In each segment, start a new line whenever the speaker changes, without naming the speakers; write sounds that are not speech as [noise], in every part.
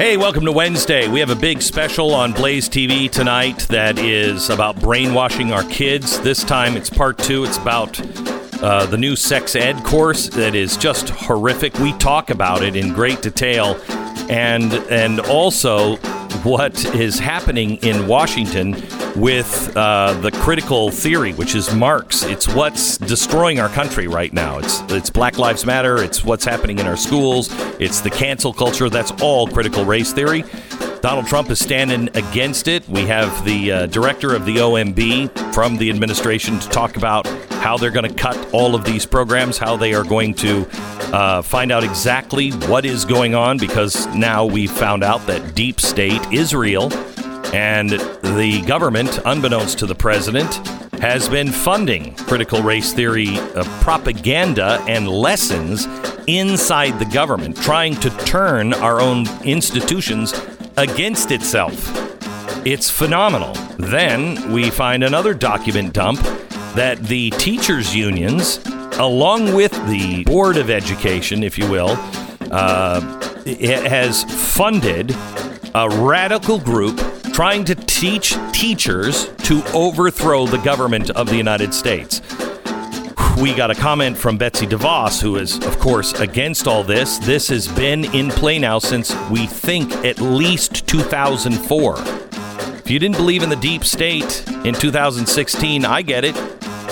Hey, welcome to Wednesday. We have a big special on Blaze TV tonight that is about brainwashing our kids. This time it's part two. It's about uh, the new sex ed course that is just horrific. We talk about it in great detail, and and also what is happening in Washington with uh, the critical theory, which is Marx. It's what's destroying our country right now. It's it's Black Lives Matter. It's what's happening in our schools. It's the cancel culture. That's all critical race theory. Donald Trump is standing against it. We have the uh, director of the OMB from the administration to talk about how they're going to cut all of these programs, how they are going to uh, find out exactly what is going on, because now we've found out that deep state is real and the government, unbeknownst to the president, has been funding critical race theory uh, propaganda and lessons inside the government, trying to turn our own institutions against itself. It's phenomenal. Then we find another document dump that the teachers' unions, along with the Board of Education, if you will, uh, has funded a radical group trying to teach teachers to overthrow the government of the United States. We got a comment from Betsy DeVos, who is, of course, against all this. This has been in play now since we think at least 2004. If you didn't believe in the deep state in 2016, I get it.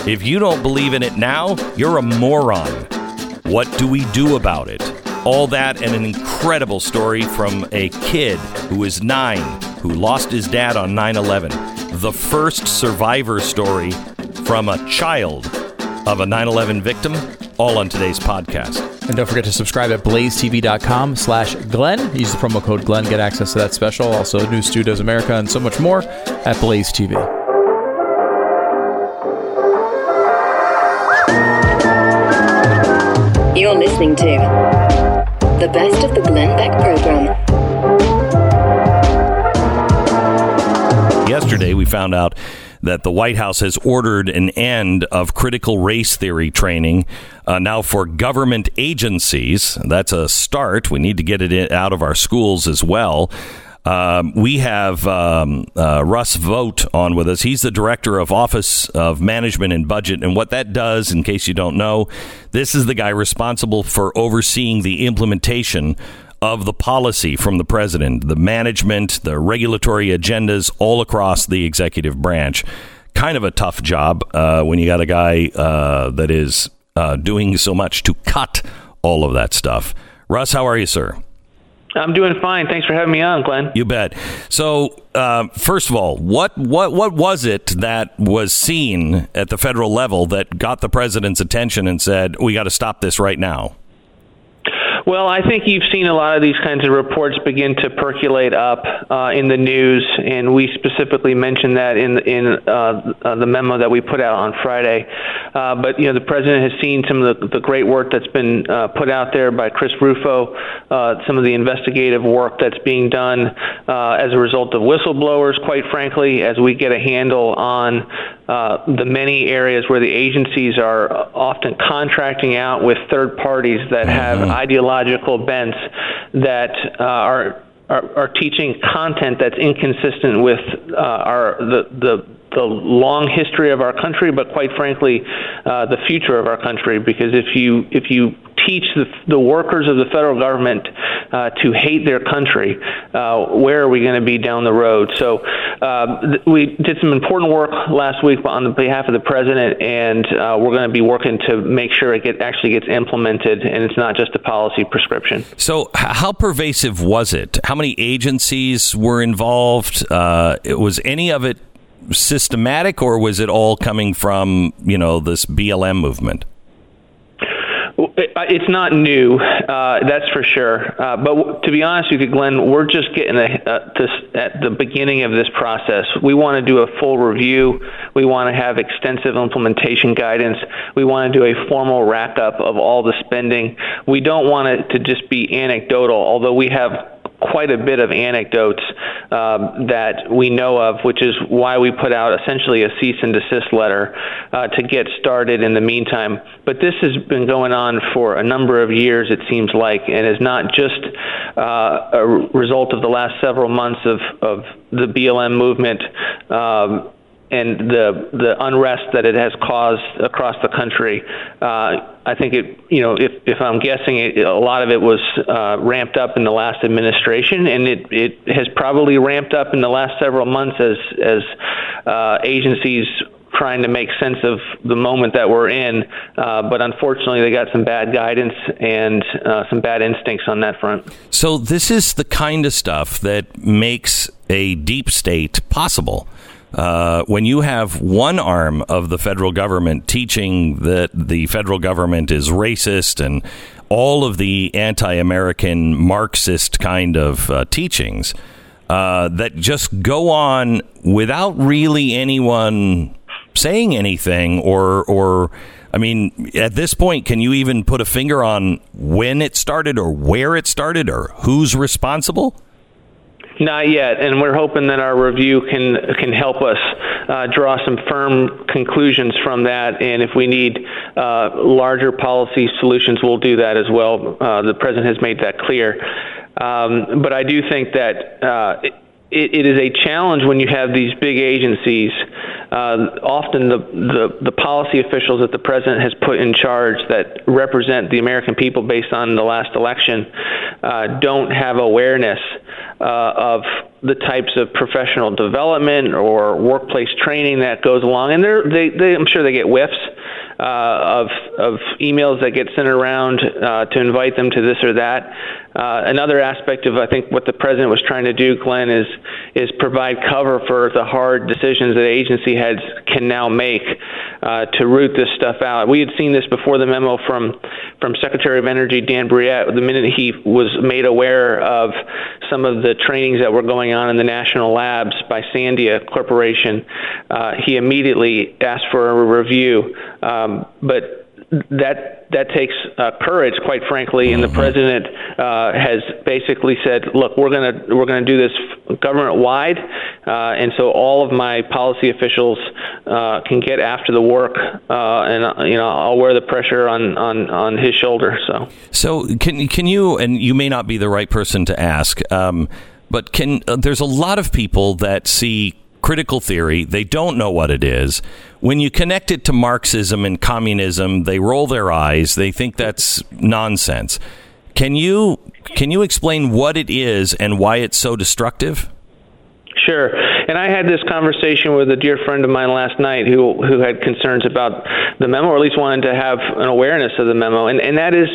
If you don't believe in it now, you're a moron. What do we do about it? All that and an incredible story from a kid who is nine who lost his dad on 9 11. The first survivor story from a child of a 9 11 victim, all on today's podcast.
And don't forget to subscribe at blazetv.com slash Glenn. Use the promo code Glenn. Get access to that special. Also, New Studios America and so much more at Blaze TV.
You're listening to the best of the Glenn Beck program.
Yesterday, we found out that the White House has ordered an end of critical race theory training uh, now for government agencies. That's a start. We need to get it in, out of our schools as well. Um, we have um, uh, Russ Vought on with us. He's the director of Office of Management and Budget. And what that does, in case you don't know, this is the guy responsible for overseeing the implementation of the policy from the president, the management, the regulatory agendas all across the executive branch. Kind of a tough job uh, when you got a guy uh, that is uh, doing so much to cut all of that stuff. Russ, how are you, sir?
I'm doing fine. Thanks for having me on, Glenn.
You bet. So, uh, first of all, what what what was it that was seen at the federal level that got the president's attention and said, "We got to stop this right now"?
Well, I think you've seen a lot of these kinds of reports begin to percolate up uh, in the news, and we specifically mentioned that in in uh, uh, the memo that we put out on Friday. Uh, but you know, the president has seen some of the, the great work that's been uh, put out there by Chris Rufo, uh, some of the investigative work that's being done as a result of whistleblowers. Quite frankly, as we get a handle on uh, the many areas where the agencies are often contracting out with third parties that have mm-hmm. ideological bents that uh, are, are, are teaching content that's inconsistent with uh, our the the the long history of our country, but quite frankly, uh, the future of our country. Because if you if you teach the, the workers of the federal government uh, to hate their country, uh, where are we going to be down the road? So uh, th- we did some important work last week on behalf of the president, and uh, we're going to be working to make sure it get, actually gets implemented, and it's not just a policy prescription.
So, how pervasive was it? How many agencies were involved? Uh, was any of it systematic, or was it all coming from you know this BLM movement?
It's not new, uh, that's for sure. Uh, but to be honest with you, Glenn, we're just getting a, uh, this, at the beginning of this process. We want to do a full review. We want to have extensive implementation guidance. We want to do a formal rack up of all the spending. We don't want it to just be anecdotal, although we have quite a bit of anecdotes uh, that we know of, which is why we put out essentially a cease and desist letter uh, to get started in the meantime. But this has been going on for a number of years, it seems like, and is not just uh, a result of the last several months of, of the BLM movement. Um, and the the unrest that it has caused across the country. Uh, I think it, you know, if if I'm guessing, it, a lot of it was uh, ramped up in the last administration, and it it has probably ramped up in the last several months as as uh, agencies trying to make sense of the moment that we're in. Uh, but unfortunately, they got some bad guidance and uh, some bad instincts on that front.
So, this is the kind of stuff that makes a deep state possible. Uh, when you have one arm of the federal government teaching that the federal government is racist and all of the anti-American Marxist kind of uh, teachings uh, that just go on without really anyone saying anything or or I mean, at this point, can you even put a finger on when it started or where it started or who's responsible?
Not yet, and we're hoping that our review can can help us uh, draw some firm conclusions from that. And if we need uh, larger policy solutions, we'll do that as well. Uh, the president has made that clear. Um, but I do think that uh, it, it is a challenge when you have these big agencies. Uh, often the, the, the policy officials that the president has put in charge that represent the American people based on the last election uh, don't have awareness uh, of the types of professional development or workplace training that goes along. And they're, they, they, I'm sure they get whiffs uh, of of emails that get sent around uh, to invite them to this or that. Uh, another aspect of I think what the president was trying to do, Glenn, is is provide cover for the hard decisions that agency heads can now make uh, to root this stuff out. We had seen this before the memo from from Secretary of Energy Dan Brouillette. The minute he was made aware of some of the trainings that were going on in the national labs by Sandia Corporation, uh, he immediately asked for a review. Um, but that that takes uh, courage, quite frankly. And the mm-hmm. president uh, has basically said, "Look, we're gonna we're gonna do this government wide, uh, and so all of my policy officials uh, can get after the work, uh, and uh, you know I'll wear the pressure on on on his shoulder." So,
so can can you? And you may not be the right person to ask. Um, but can there's a lot of people that see critical theory. They don't know what it is. When you connect it to Marxism and communism, they roll their eyes. They think that's nonsense. Can you can you explain what it is and why it's so destructive?
Sure. And I had this conversation with a dear friend of mine last night who who had concerns about the memo, or at least wanted to have an awareness of the memo. And and that is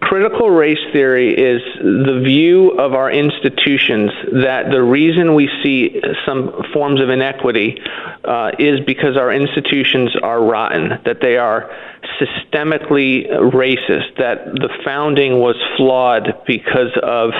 critical race theory is the view of our institutions that the reason we see some forms of inequity uh, is because our institutions are rotten, that they are systemically racist, that the founding was flawed because of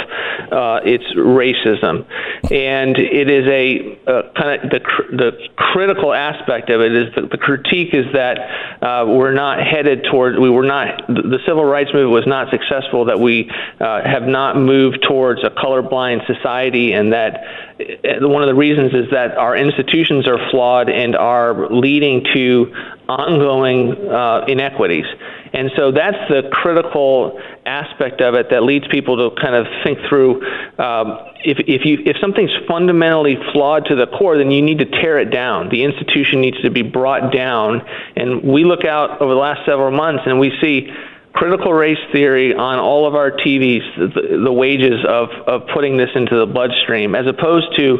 uh, its racism. And it is a uh, kind of the, the critical aspect of it is the, the critique is that uh, we're not headed toward, we were not, the civil rights movement was not successful, that we uh, have not moved towards a colorblind society, and that uh, one of the reasons is that our institutions are flawed and are leading to ongoing uh, inequities. And so that's the critical aspect of it that leads people to kind of think through um, if, if, you, if something's fundamentally flawed to the core, then you need to tear it down. The institution needs to be brought down. And we look out over the last several months and we see critical race theory on all of our TVs, the, the, wages of, of putting this into the bloodstream, as opposed to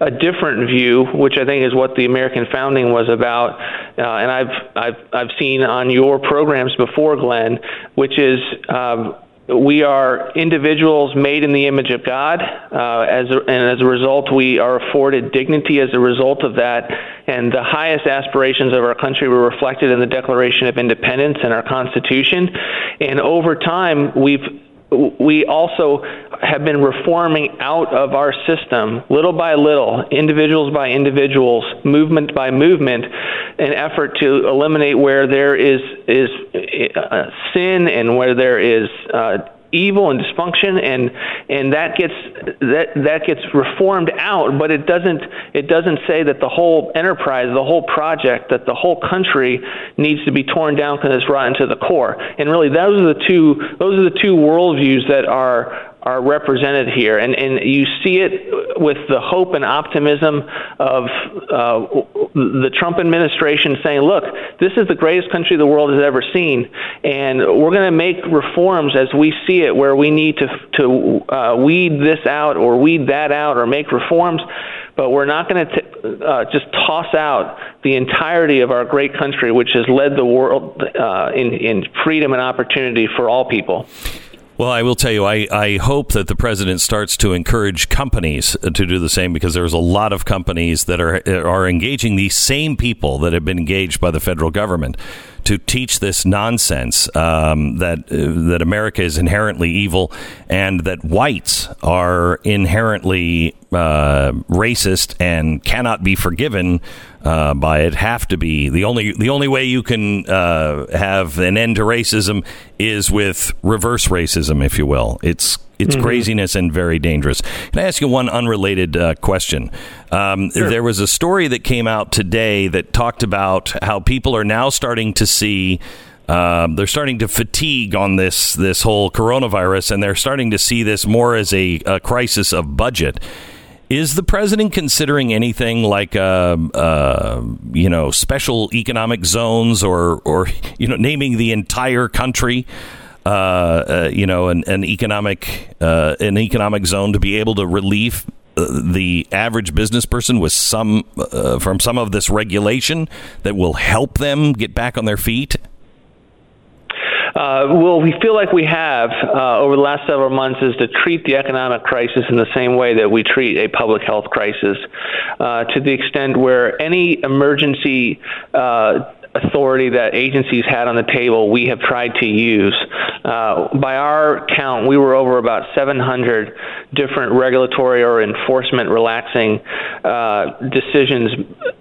a different view, which I think is what the American founding was about. Uh, and I've, I've, I've seen on your programs before, Glenn, which is um, we are individuals made in the image of God, uh, as a, and as a result, we are afforded dignity as a result of that. And the highest aspirations of our country were reflected in the Declaration of Independence and our Constitution. And over time, we've we also have been reforming out of our system, little by little, individuals by individuals, movement by movement, an effort to eliminate where there is is uh, sin and where there is uh, evil and dysfunction and and that gets that that gets reformed out but it doesn't it doesn't say that the whole enterprise the whole project that the whole country needs to be torn down because it's rotten to the core. And really those are the two those are the two worldviews that are are represented here, and and you see it with the hope and optimism of uh, the Trump administration saying, "Look, this is the greatest country the world has ever seen, and we're going to make reforms as we see it, where we need to to uh, weed this out or weed that out or make reforms." But we're not going to uh, just toss out the entirety of our great country, which has led the world uh, in, in freedom and opportunity for all people.
Well, I will tell you, I, I hope that the president starts to encourage companies to do the same because there's a lot of companies that are are engaging these same people that have been engaged by the federal government to teach this nonsense um, that uh, that America is inherently evil and that whites are inherently uh, racist and cannot be forgiven uh, by it. Have to be the only the only way you can uh, have an end to racism is with reverse racism, if you will. It's it's mm-hmm. craziness and very dangerous. Can I ask you one unrelated uh, question? Um, sure. There was a story that came out today that talked about how people are now starting to see. Um, they're starting to fatigue on this this whole coronavirus, and they're starting to see this more as a, a crisis of budget. Is the president considering anything like, uh, uh, you know, special economic zones or, or [laughs] you know, naming the entire country uh, uh, you know, an, an economic uh, an economic zone to be able to relieve uh, the average business person with some uh, from some of this regulation that will help them get back on their feet?
Uh, well, we feel like we have uh, over the last several months is to treat the economic crisis in the same way that we treat a public health crisis, to the extent where any emergency authority that agencies had on the table we have tried to use. Uh, by our count, we were over about 700 different regulatory or enforcement relaxing uh, decisions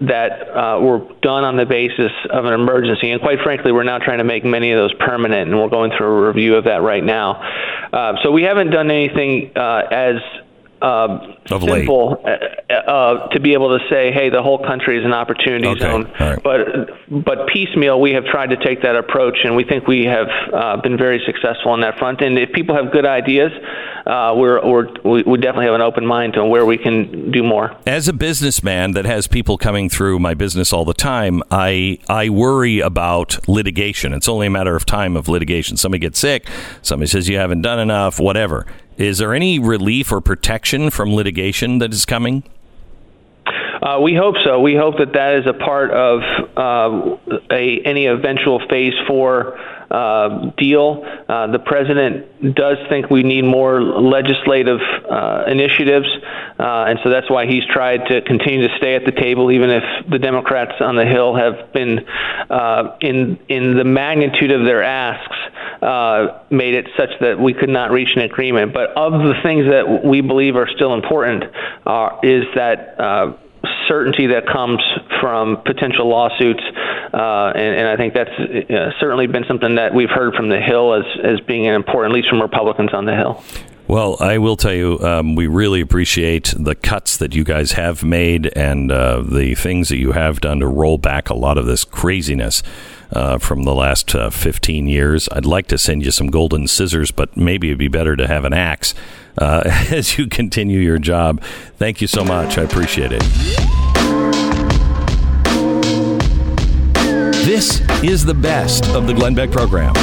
that uh, were done on the basis of an emergency. And quite frankly, we're now trying to make many of those permanent, and we're going through a review of that right now. Uh, so we haven't done anything uh, as uh, simple uh, uh, to be able to say, "Hey, the whole country is an opportunity okay. zone." Right. But but piecemeal, we have tried to take that approach, and we think we have uh, been very successful on that front. And if people have good ideas, uh, we're, we're we definitely have an open mind to where we can do more.
As a businessman that has people coming through my business all the time, I I worry about litigation. It's only a matter of time of litigation. Somebody gets sick, somebody says you haven't done enough, whatever is there any relief or protection from litigation that is coming?
Uh, we hope so. We hope that that is a part of uh, a, any eventual phase four uh, deal. Uh, the president does think we need more legislative uh, initiatives, uh, and so that's why he's tried to continue to stay at the table, even if the Democrats on the Hill have been uh, in in the magnitude of their asks. Uh, made it such that we could not reach an agreement. But of the things that we believe are still important, is that certainty that comes from potential lawsuits, uh, and, and, I think that's uh, certainly been something that we've heard from the Hill as as being important, at least from Republicans on the Hill.
Well, I will tell you, um, we really appreciate the cuts that you guys have made and uh, the things that you have done to roll back a lot of this craziness. Uh, from the last uh, 15 years. I'd like to send you some golden scissors, but maybe it'd be better to have an axe uh, [laughs] as you continue your job. Thank you so much. I appreciate it. This is the best of the Glenn Beck program.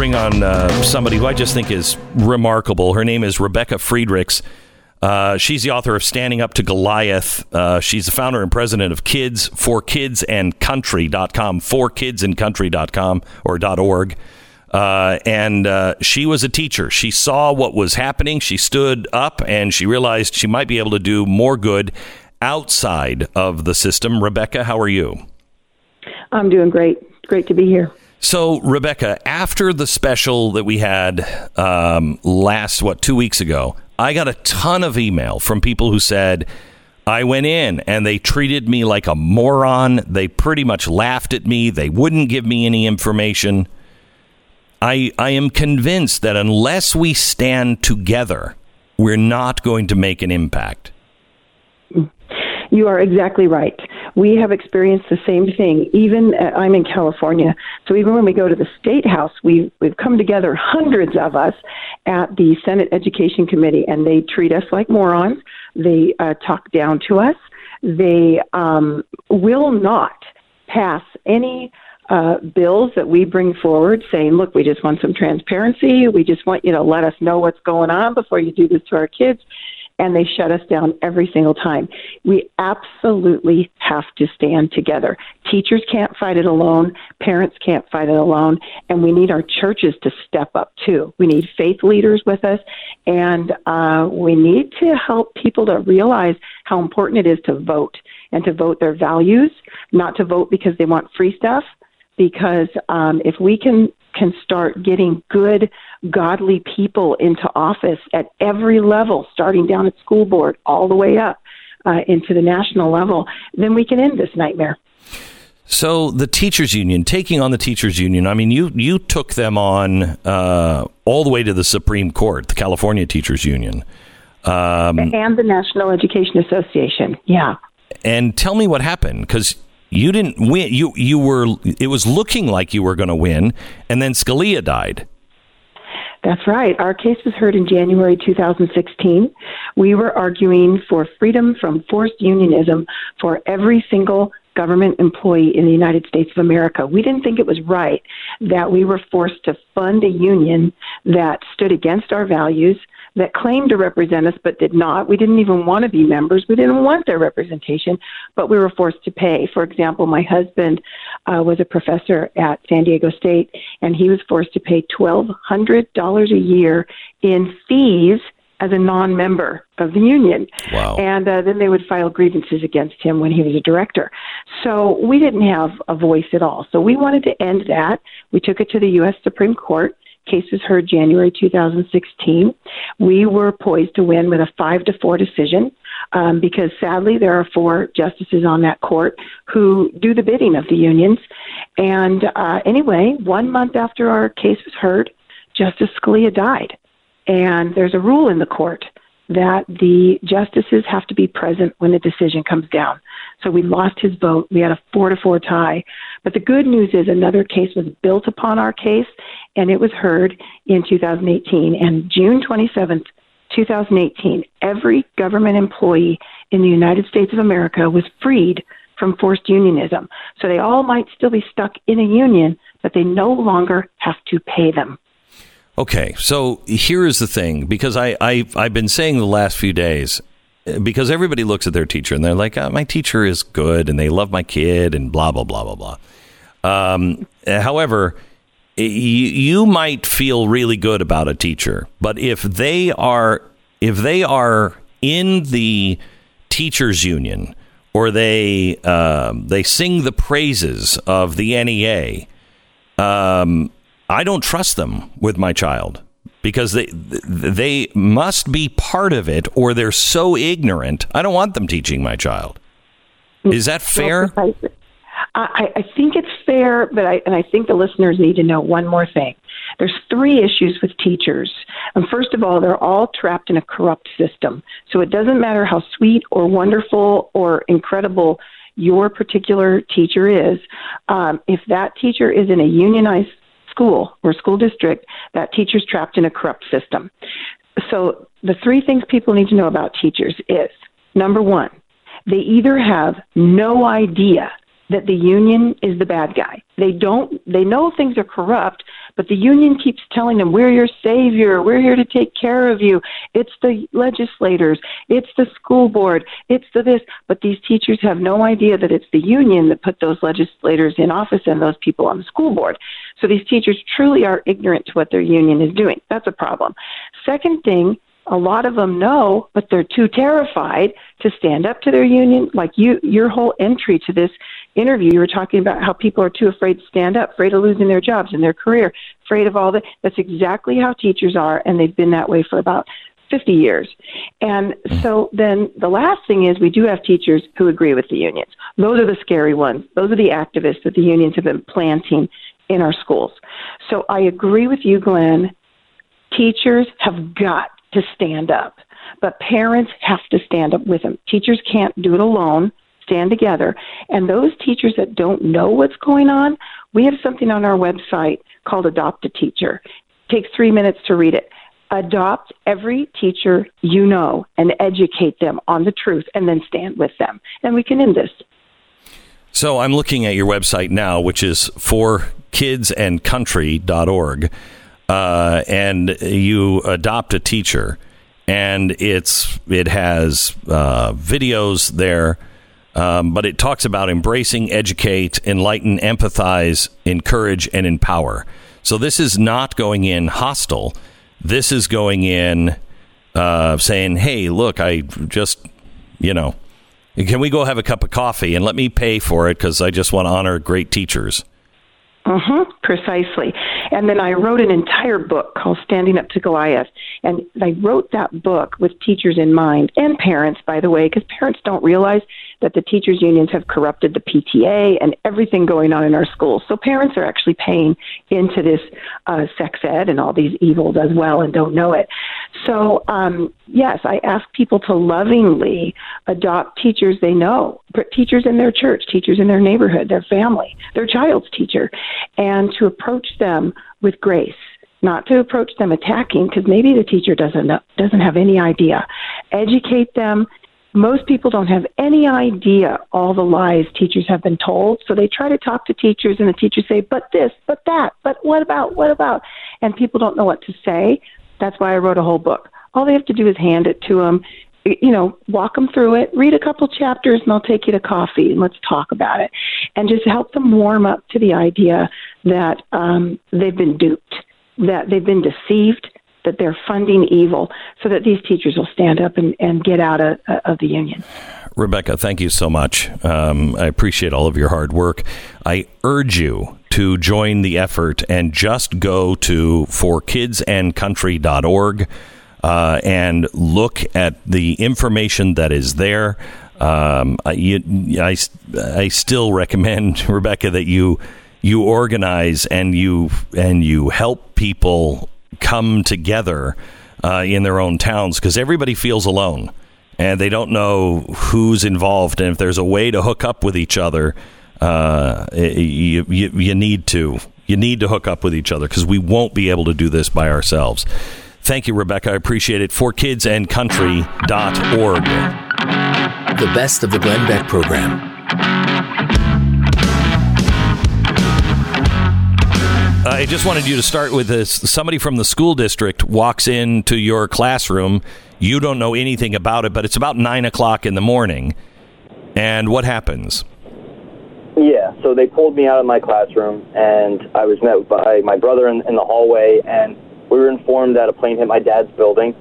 Bring on uh, somebody who I just think is remarkable. Her name is Rebecca Friedrichs. Uh, she's the author of Standing Up to Goliath. Uh, she's the founder and president of Kids for Kids and Country.com, for Kids and Country.com or .org. Uh, and uh, she was a teacher. She saw what was happening. She stood up and she realized she might be able to do more good outside of the system. Rebecca, how are you?
I'm doing great. Great to be here.
So, Rebecca, after the special that we had um, last, what, two weeks ago, I got a ton of email from people who said, I went in and they treated me like a moron. They pretty much laughed at me. They wouldn't give me any information. I I am convinced that unless we stand together, we're not going to make an impact.
You are exactly right. We have experienced the same thing. Even uh, I'm in California, so even when we go to the state house, we we've come together, hundreds of us, at the Senate Education Committee, and they treat us like morons. They uh, talk down to us. They um, will not pass any uh, bills that we bring forward saying, look, we just want some transparency. We just want you to let us know what's going on before you do this to our kids and they shut us down every single time. We absolutely have to stand together. Teachers can't fight it alone, parents can't fight it alone, and we need our churches to step up too. We need faith leaders with us, and uh, we need to help people to realize how important it is to vote and to vote their values, not to vote because they want free stuff. Because um, if we can can start getting good godly people into office at every level, starting down at school board all the way up uh, into the national level, then we can end this nightmare.
So the teachers union, taking on the teachers union, I mean, you you took them on uh, all the way to the Supreme Court, the California Teachers Union,
um, and the National Education Association. Yeah.
And tell me what happened because you didn't win. You you were. It was looking like you were going to win, and then Scalia died.
That's right. Our case was heard in January 2016. We were arguing for freedom from forced unionism for every single government employee in the United States of America. We didn't think it was right that we were forced to fund a union that stood against our values, that claimed to represent us but did not. We didn't even want to be members. We didn't want their representation, but we were forced to pay. For example, my husband uh, was a professor at San Diego State, and he was forced to pay $1,200 a year in fees as a non-member of the union.
Wow.
And uh, then they would file grievances against him when he was a director. So we didn't have a voice at all. So we wanted to end that. We took it to the U.S. Supreme Court case was heard January 2016. We were poised to win with a five to four decision um, because sadly there are four justices on that court who do the bidding of the unions. And uh, anyway, one month after our case was heard, Justice Scalia died. And there's a rule in the court that the justices have to be present when the decision comes down. So we lost his vote. We had a four to four tie. But the good news is another case was built upon our case, and it was heard in 2018. And June 27th, 2018, every government employee in the United States of America was freed from forced unionism. So they all might still be stuck in a union, but they no longer have to pay them.
Okay, so here is the thing because I, I I've been saying the last few days because everybody looks at their teacher and they're like, oh, my teacher is good and they love my kid and blah, blah, blah, blah, blah. Um, however, you, you might feel really good about a teacher, but if they are, if they are in the teachers union or they, um, they sing the praises of the NEA, um, I don't trust them with my child because they they must be part of it or they're so ignorant. I don't want them teaching my child. Is that fair?
I, I think it's fair, but I and I think the listeners need to know one more thing. There's three issues with teachers. And first of all, they're all trapped in a corrupt system. So it doesn't matter how sweet or wonderful or incredible your particular teacher is. Um, if that teacher is in a unionized school or school district, that teacher's trapped in a corrupt system. So the three things people need to know about teachers is number one, they either have no idea that the union is the bad guy. They don't they know things are corrupt, but the union keeps telling them we're your savior, we're here to take care of you. It's the legislators, it's the school board, it's the this, but these teachers have no idea that it's the union that put those legislators in office and those people on the school board. So these teachers truly are ignorant to what their union is doing. That's a problem. Second thing a lot of them know, but they're too terrified to stand up to their union. Like you, your whole entry to this interview, you were talking about how people are too afraid to stand up, afraid of losing their jobs and their career, afraid of all that. That's exactly how teachers are, and they've been that way for about 50 years. And so then the last thing is we do have teachers who agree with the unions. Those are the scary ones. Those are the activists that the unions have been planting in our schools. So I agree with you, Glenn. Teachers have got to stand up, but parents have to stand up with them. Teachers can't do it alone. Stand together. And those teachers that don't know what's going on, we have something on our website called Adopt a Teacher. It takes three minutes to read it. Adopt every teacher you know and educate them on the truth and then stand with them. And we can end this.
So I'm looking at your website now, which is forkidsandcountry.org, uh, and you adopt a teacher, and it's it has uh, videos there, um, but it talks about embracing, educate, enlighten, empathize, encourage, and empower. So this is not going in hostile. This is going in uh, saying, "Hey, look, I just, you know." Can we go have a cup of coffee and let me pay for it because I just want to honor great teachers?
Mm-hmm, precisely. And then I wrote an entire book called Standing Up to Goliath. And I wrote that book with teachers in mind and parents, by the way, because parents don't realize that the teachers' unions have corrupted the PTA and everything going on in our schools. So parents are actually paying into this uh, sex ed and all these evils as well and don't know it. So, um, yes, I ask people to lovingly adopt teachers they know, teachers in their church, teachers in their neighborhood, their family, their child's teacher, and to approach them with grace not to approach them attacking because maybe the teacher doesn't doesn't have any idea. Educate them, most people don't have any idea all the lies teachers have been told. So they try to talk to teachers, and the teachers say, but this, but that, but what about, what about? And people don't know what to say. That's why I wrote a whole book. All they have to do is hand it to them, you know, walk them through it, read a couple chapters, and I'll take you to coffee and let's talk about it. And just help them warm up to the idea that um, they've been duped, that they've been deceived that they're funding evil so that these teachers will stand up and, and get out of, of the union.
Rebecca, thank you so much. Um, I appreciate all of your hard work. I urge you to join the effort and just go to forkidsandcountry.org uh, and look at the information that is there. Um, I, you, I, I still recommend [laughs] Rebecca that you you organize and you and you help people come together uh, in their own towns because everybody feels alone and they don't know who's involved. And if there's a way to hook up with each other, uh, you, you, you need to. You need to hook up with each other because we won't be able to do this by ourselves. Thank you, Rebecca. I appreciate it. For kids and country.org.
The best of the Glenn Beck program.
I just wanted you to start with this. Somebody from the school district walks into your classroom. You don't know anything about it, but it's about nine o'clock in the morning. And what happens?
Yeah, so they pulled me out of my classroom, and I was met by my brother in, in the hallway, and we were informed that a plane hit my dad's building,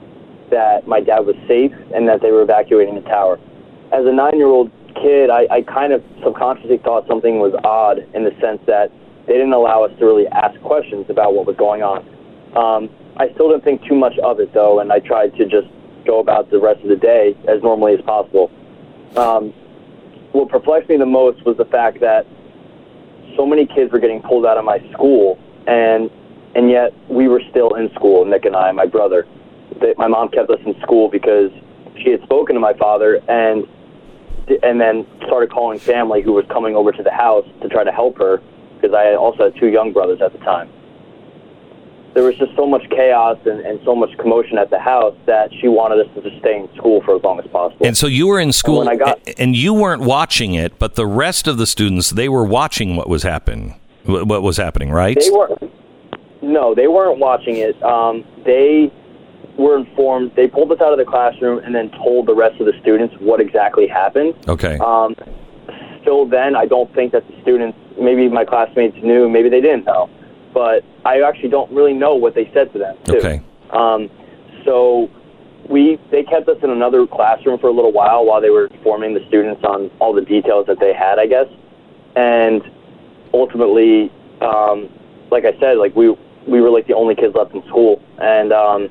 that my dad was safe, and that they were evacuating the tower. As a nine year old kid, I, I kind of subconsciously thought something was odd in the sense that they didn't allow us to really ask questions about what was going on. Um, I still didn't think too much of it though, and I tried to just go about the rest of the day as normally as possible. Um, what perplexed me the most was the fact that so many kids were getting pulled out of my school, and and yet we were still in school. Nick and I, my brother. That my mom kept us in school because she had spoken to my father, and and then started calling family who was coming over to the house to try to help her because I also had two young brothers at the time. There was just so much chaos and, and so much commotion at the house that she wanted us to just stay in school for as long as possible.
And so you were in school,
And I got-
and you weren't watching it, but the rest of the students they were watching what was happening. What was happening, right?
They weren't. No, they weren't watching it. Um, they were informed. They pulled us out of the classroom and then told the rest of the students what exactly happened.
Okay.
Um, still, then I don't think that the students, maybe my classmates knew, maybe they didn't know, but I actually don't really know what they said to them. Too.
Okay.
Um, so we they kept us in another classroom for a little while while they were informing the students on all the details that they had, I guess, and ultimately, um, like I said, like we we were like the only kids left in school, and um,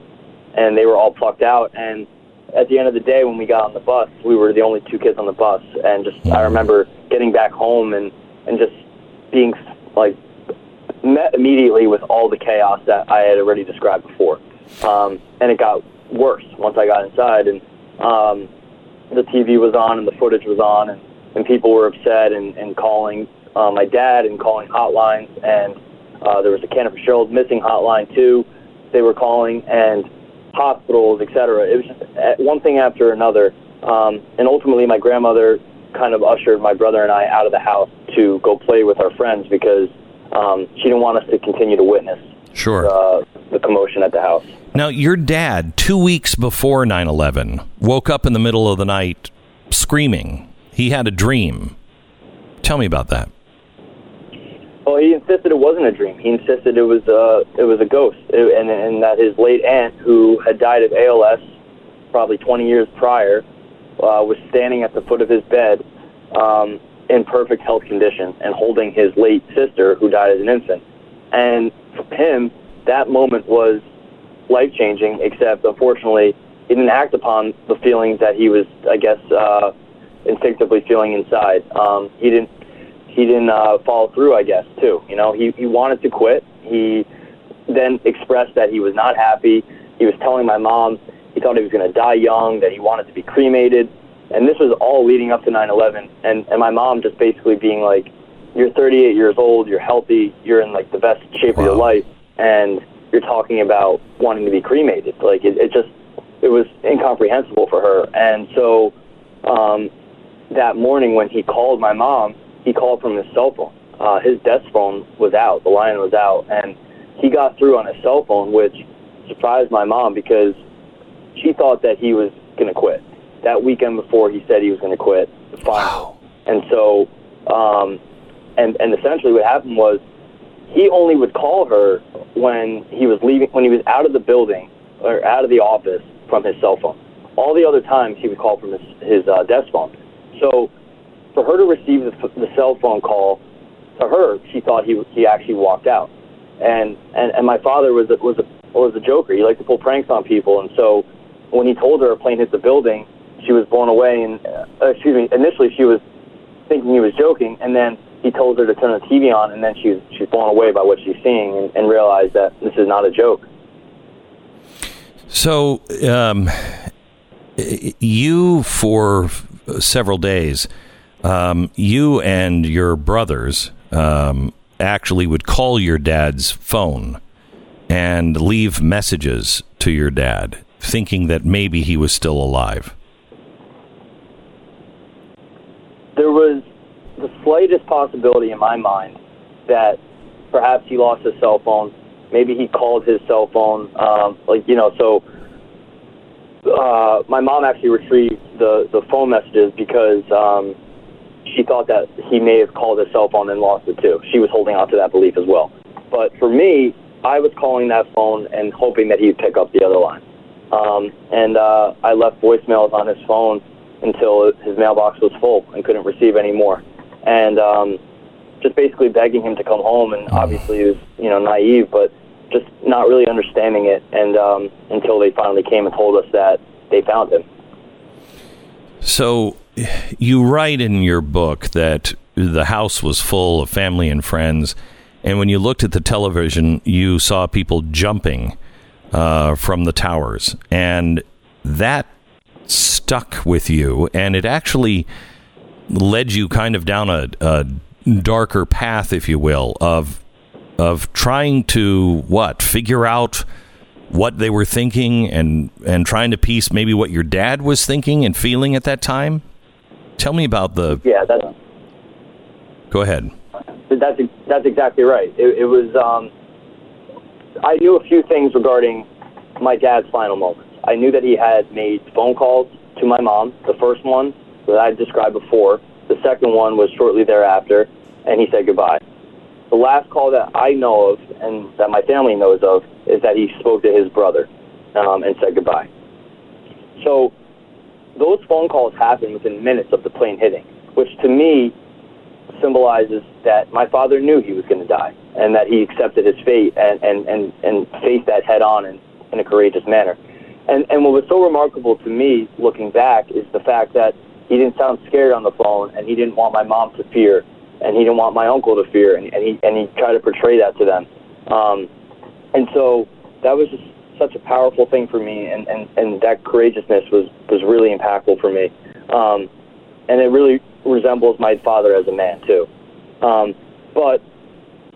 and they were all plucked out. And at the end of the day, when we got on the bus, we were the only two kids on the bus, and just I remember getting back home and and just being like met immediately with all the chaos that I had already described before, um, and it got worse once I got inside, and um, the TV was on and the footage was on, and, and people were upset and, and calling uh, my dad and calling hotlines, and uh, there was a Cantor Fitzgerald missing hotline too. They were calling and hospitals, etc. It was just uh, one thing after another, um, and ultimately my grandmother kind of ushered my brother and I out of the house to go play with our friends because um, she didn't want us to continue to witness
Sure.
uh, the commotion at the house.
Now, your dad, two weeks before 9 11, woke up in the middle of the night screaming. He had a dream. Tell me about that.
Well, he insisted it wasn't a dream. He insisted it was uh, it was a ghost, It- and and that his late aunt, who had died of ALS probably 20 years prior, uh, was standing at the foot of his bed um, in perfect health condition and holding his late sister, who died as an infant. And for him, that moment was life changing. Except, unfortunately, he didn't act upon the feelings that he was, I guess, uh, instinctively feeling inside. Um, he didn't he didn't uh, follow through, I guess, too. You know, he, he wanted to quit. He then expressed that he was not happy. He was telling my mom he thought he was going to die young, that he wanted to be cremated. And this was all leading up to 9 11. And, and my mom just basically being like, You're 38 years old, you're healthy, you're in like the best shape of your life, and you're talking about wanting to be cremated. Like, it, it just, it was incomprehensible for her. And so um, that morning when he called my mom, he called from his cell phone. Uh, his desk phone was out, the line was out, and he got through on his cell phone, which surprised my mom because she thought that he was going to quit. That weekend before he said he was going to quit, finally. And so, um, and and essentially what happened was he only would call her when he was leaving, when he was out of the building or out of the office from his cell phone. All the other times he would call from his his uh, desk phone. So for her to receive the, the cell phone call, to her, she thought he he actually walked out. And and, and my father was a, was a was a joker. He liked to pull pranks on people, and so when he told her a plane hit the building, she was blown away. And uh, excuse me, initially she was thinking he was joking, and then he told her to turn the TV on, and then she's she's blown away by what she's seeing and, and realized that this is not a joke.
So, um, you for several days, um, you and your brothers um, actually would call your dad's phone and leave messages to your dad, thinking that maybe he was still alive.
there was the slightest possibility in my mind that perhaps he lost his cell phone. Maybe he called his cell phone. Um, like you know, so uh, my mom actually retrieved the the phone messages because um, she thought that he may have called his cell phone and lost it too. She was holding on to that belief as well. But for me, I was calling that phone and hoping that he'd pick up the other line. Um, and uh, I left voicemails on his phone until his mailbox was full and couldn't receive any more. And um, just basically begging him to come home. And obviously, he was you know naive, but just not really understanding it. And um, until they finally came and told us that they found him.
So, you write in your book that the house was full of family and friends, and when you looked at the television, you saw people jumping uh, from the towers, and that stuck with you, and it actually led you kind of down a, a darker path, if you will, of of trying to what figure out what they were thinking and and trying to piece maybe what your dad was thinking and feeling at that time. Tell me about the.
Yeah, that's
Go ahead.
That's that's exactly right. It, it was. Um, I knew a few things regarding my dad's final moments. I knew that he had made phone calls to my mom. The first one that I described before. The second one was shortly thereafter, and he said goodbye. The last call that I know of and that my family knows of is that he spoke to his brother um, and said goodbye. So those phone calls happened within minutes of the plane hitting, which to me symbolizes that my father knew he was going to die and that he accepted his fate and, and, and, and faced that head on in, in a courageous manner. And and what was so remarkable to me, looking back, is the fact that he didn't sound scared on the phone, and he didn't want my mom to fear, and he didn't want my uncle to fear, and, and he and he tried to portray that to them. Um, and so that was just such a powerful thing for me, and, and, and that courageousness was, was really impactful for me. Um, and it really resembles my father as a man, too. Um, but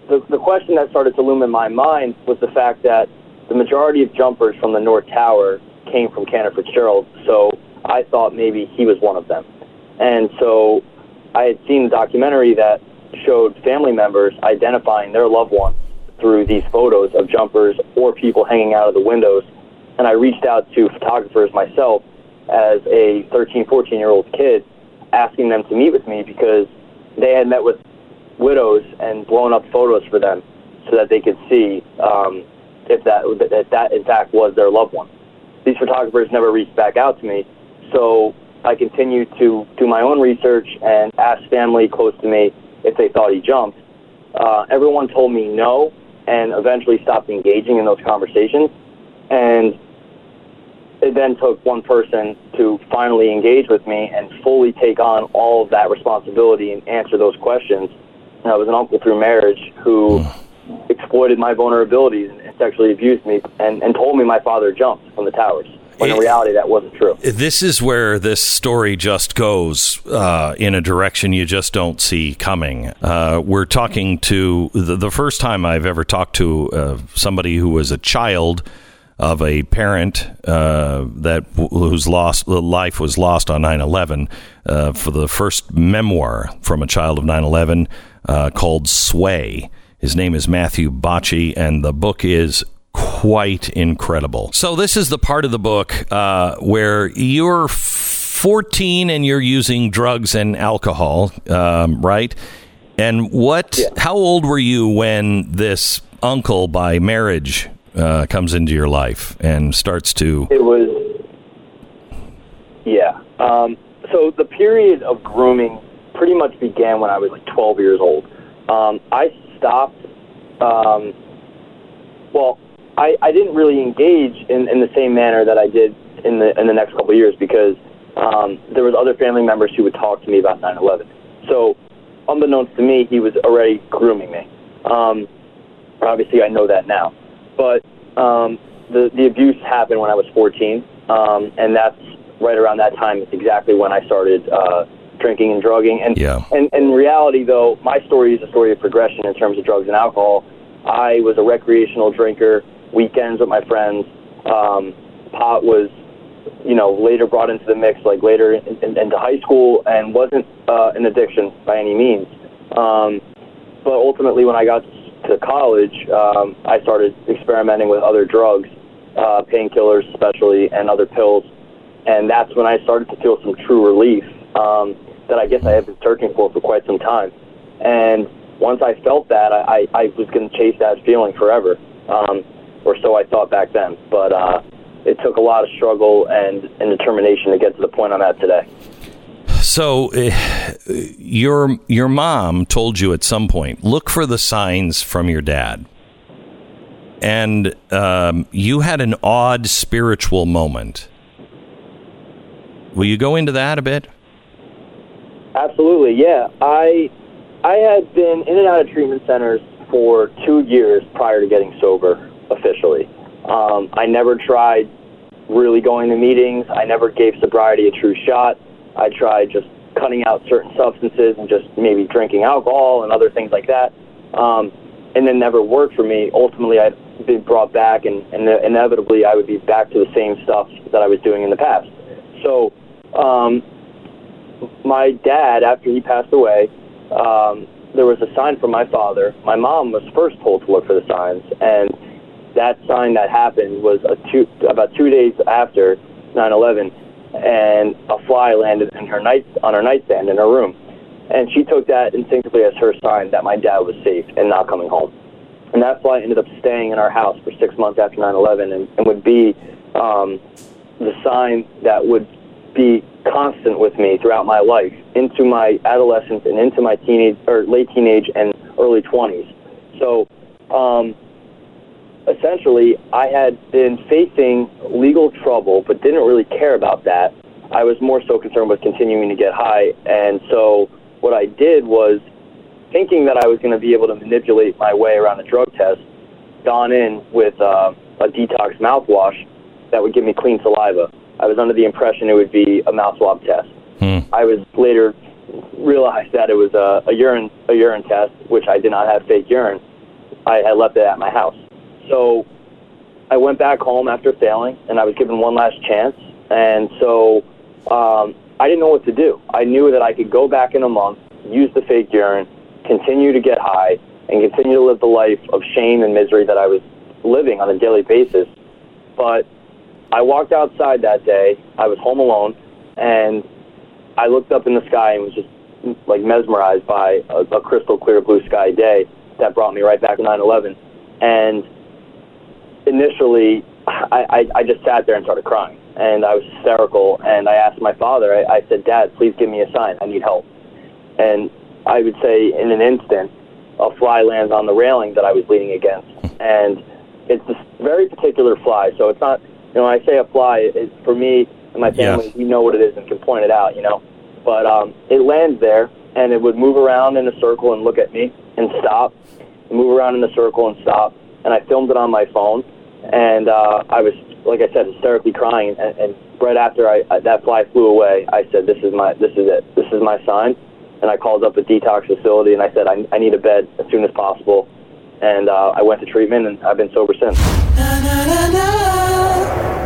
the, the question that started to loom in my mind was the fact that the majority of jumpers from the North Tower came from Cantor Fitzgerald, so I thought maybe he was one of them. And so I had seen the documentary that showed family members identifying their loved ones through these photos of jumpers or people hanging out of the windows. And I reached out to photographers myself as a 13, 14 year old kid, asking them to meet with me because they had met with widows and blown up photos for them so that they could see um, if that if that in fact was their loved one. These photographers never reached back out to me, so I continued to do my own research and ask family close to me if they thought he jumped. Uh, everyone told me no, and eventually stopped engaging in those conversations. And it then took one person to finally engage with me and fully take on all of that responsibility and answer those questions. And I was an uncle through marriage who exploited my vulnerabilities and sexually abused me and, and told me my father jumped from the towers when in reality that wasn't true.
This is where this story just goes uh, in a direction you just don't see coming. Uh, we're talking to the, the, first time I've ever talked to uh, somebody who was a child of a parent uh, that whose lost life was lost on 9/11 uh, for the first memoir from a child of 9/11 uh, called Sway. His name is Matthew Bocci, and the book is quite incredible. So, this is the part of the book uh, where you're 14 and you're using drugs and alcohol, um, right? And what? Yeah. How old were you when this uncle by marriage uh, comes into your life and starts to?
It was. Yeah. Um, so the period of grooming pretty much began when I was like 12 years old. Um, I stopped. Um, well, I, I didn't really engage in, in the same manner that I did in the in the next couple of years because um, there was other family members who would talk to me about 9/11. So, unbeknownst to me, he was already grooming me. Um, obviously, I know that now, but um, the the abuse happened when I was 14, um, and that's right around that time. It's exactly when I started uh, drinking and drugging. And
yeah.
and in reality, though, my story is a story of progression in terms of drugs and alcohol. I was a recreational drinker weekends with my friends. Um, pot was, you know, later brought into the mix, like later in, in, into high school, and wasn't uh, an addiction by any means. Um, but ultimately, when I got to college, um, I started experimenting with other drugs, uh, painkillers especially, and other pills. And that's when I started to feel some true relief um, that I guess I have been searching for for quite some time. And once I felt that, I, I, I was going to chase that feeling forever. Um, or so I thought back then. But uh, it took a lot of struggle and, and determination to get to the point I'm at today.
So, uh, your your mom told you at some point, look for the signs from your dad, and um, you had an odd spiritual moment. Will you go into that a bit?
Absolutely, yeah. I I had been in and out of treatment centers for two years prior to getting sober officially. Um, I never tried really going to meetings. I never gave sobriety a true shot. I tried just cutting out certain substances and just maybe drinking alcohol and other things like that. Um, and then never worked for me. Ultimately, I'd been brought back, and, and inevitably, I would be back to the same stuff that I was doing in the past. So, um, my dad, after he passed away, um, there was a sign from my father. My mom was first told to look for the signs, and that sign that happened was a two, about two days after 9/11, and a fly landed in her night on her nightstand in her room, and she took that instinctively as her sign that my dad was safe and not coming home. And that fly ended up staying in our house for six months after 9/11, and, and would be um, the sign that would be constant with me throughout my life, into my adolescence and into my teenage or late teenage and early 20s. So. Um, essentially, I had been facing legal trouble, but didn't really care about that. I was more so concerned with continuing to get high. And so what I did was, thinking that I was going to be able to manipulate my way around a drug test, gone in with uh, a detox mouthwash that would give me clean saliva. I was under the impression it would be a mouth swab test.
Hmm.
I was later realized that it was a, a urine a urine test, which I did not have fake urine. I had left it at my house. So I went back home after failing, and I was given one last chance. And so um, I didn't know what to do. I knew that I could go back in a month, use the fake urine, continue to get high, and continue to live the life of shame and misery that I was living on a daily basis. But I walked outside that day. I was home alone, and I looked up in the sky and was just like mesmerized by a, a crystal clear blue sky day that brought me right back to 9/11. And initially, I, I, I just sat there and started crying, and I was hysterical. And I asked my father. I, I said, "Dad, please give me a sign. I need help." And I would say, in an instant, a fly lands on the railing that I was leaning against, and it's this very particular fly. So it's not, you know, when I say a fly, it, for me and my family,
Yeah.
we know what it is and can point it out, you know. But um, it lands there, and it would move around in a circle and look at me and stop, move around in a circle and stop. And I filmed it on my phone, and uh, I was, like I said, hysterically crying. And, and right after I, I, that fly flew away, I said, "This is my, this is it, this is my sign." And I called up a detox facility, and I said, "I, I need a bed as soon as possible." And uh, I went to treatment, and I've been sober since.
na na na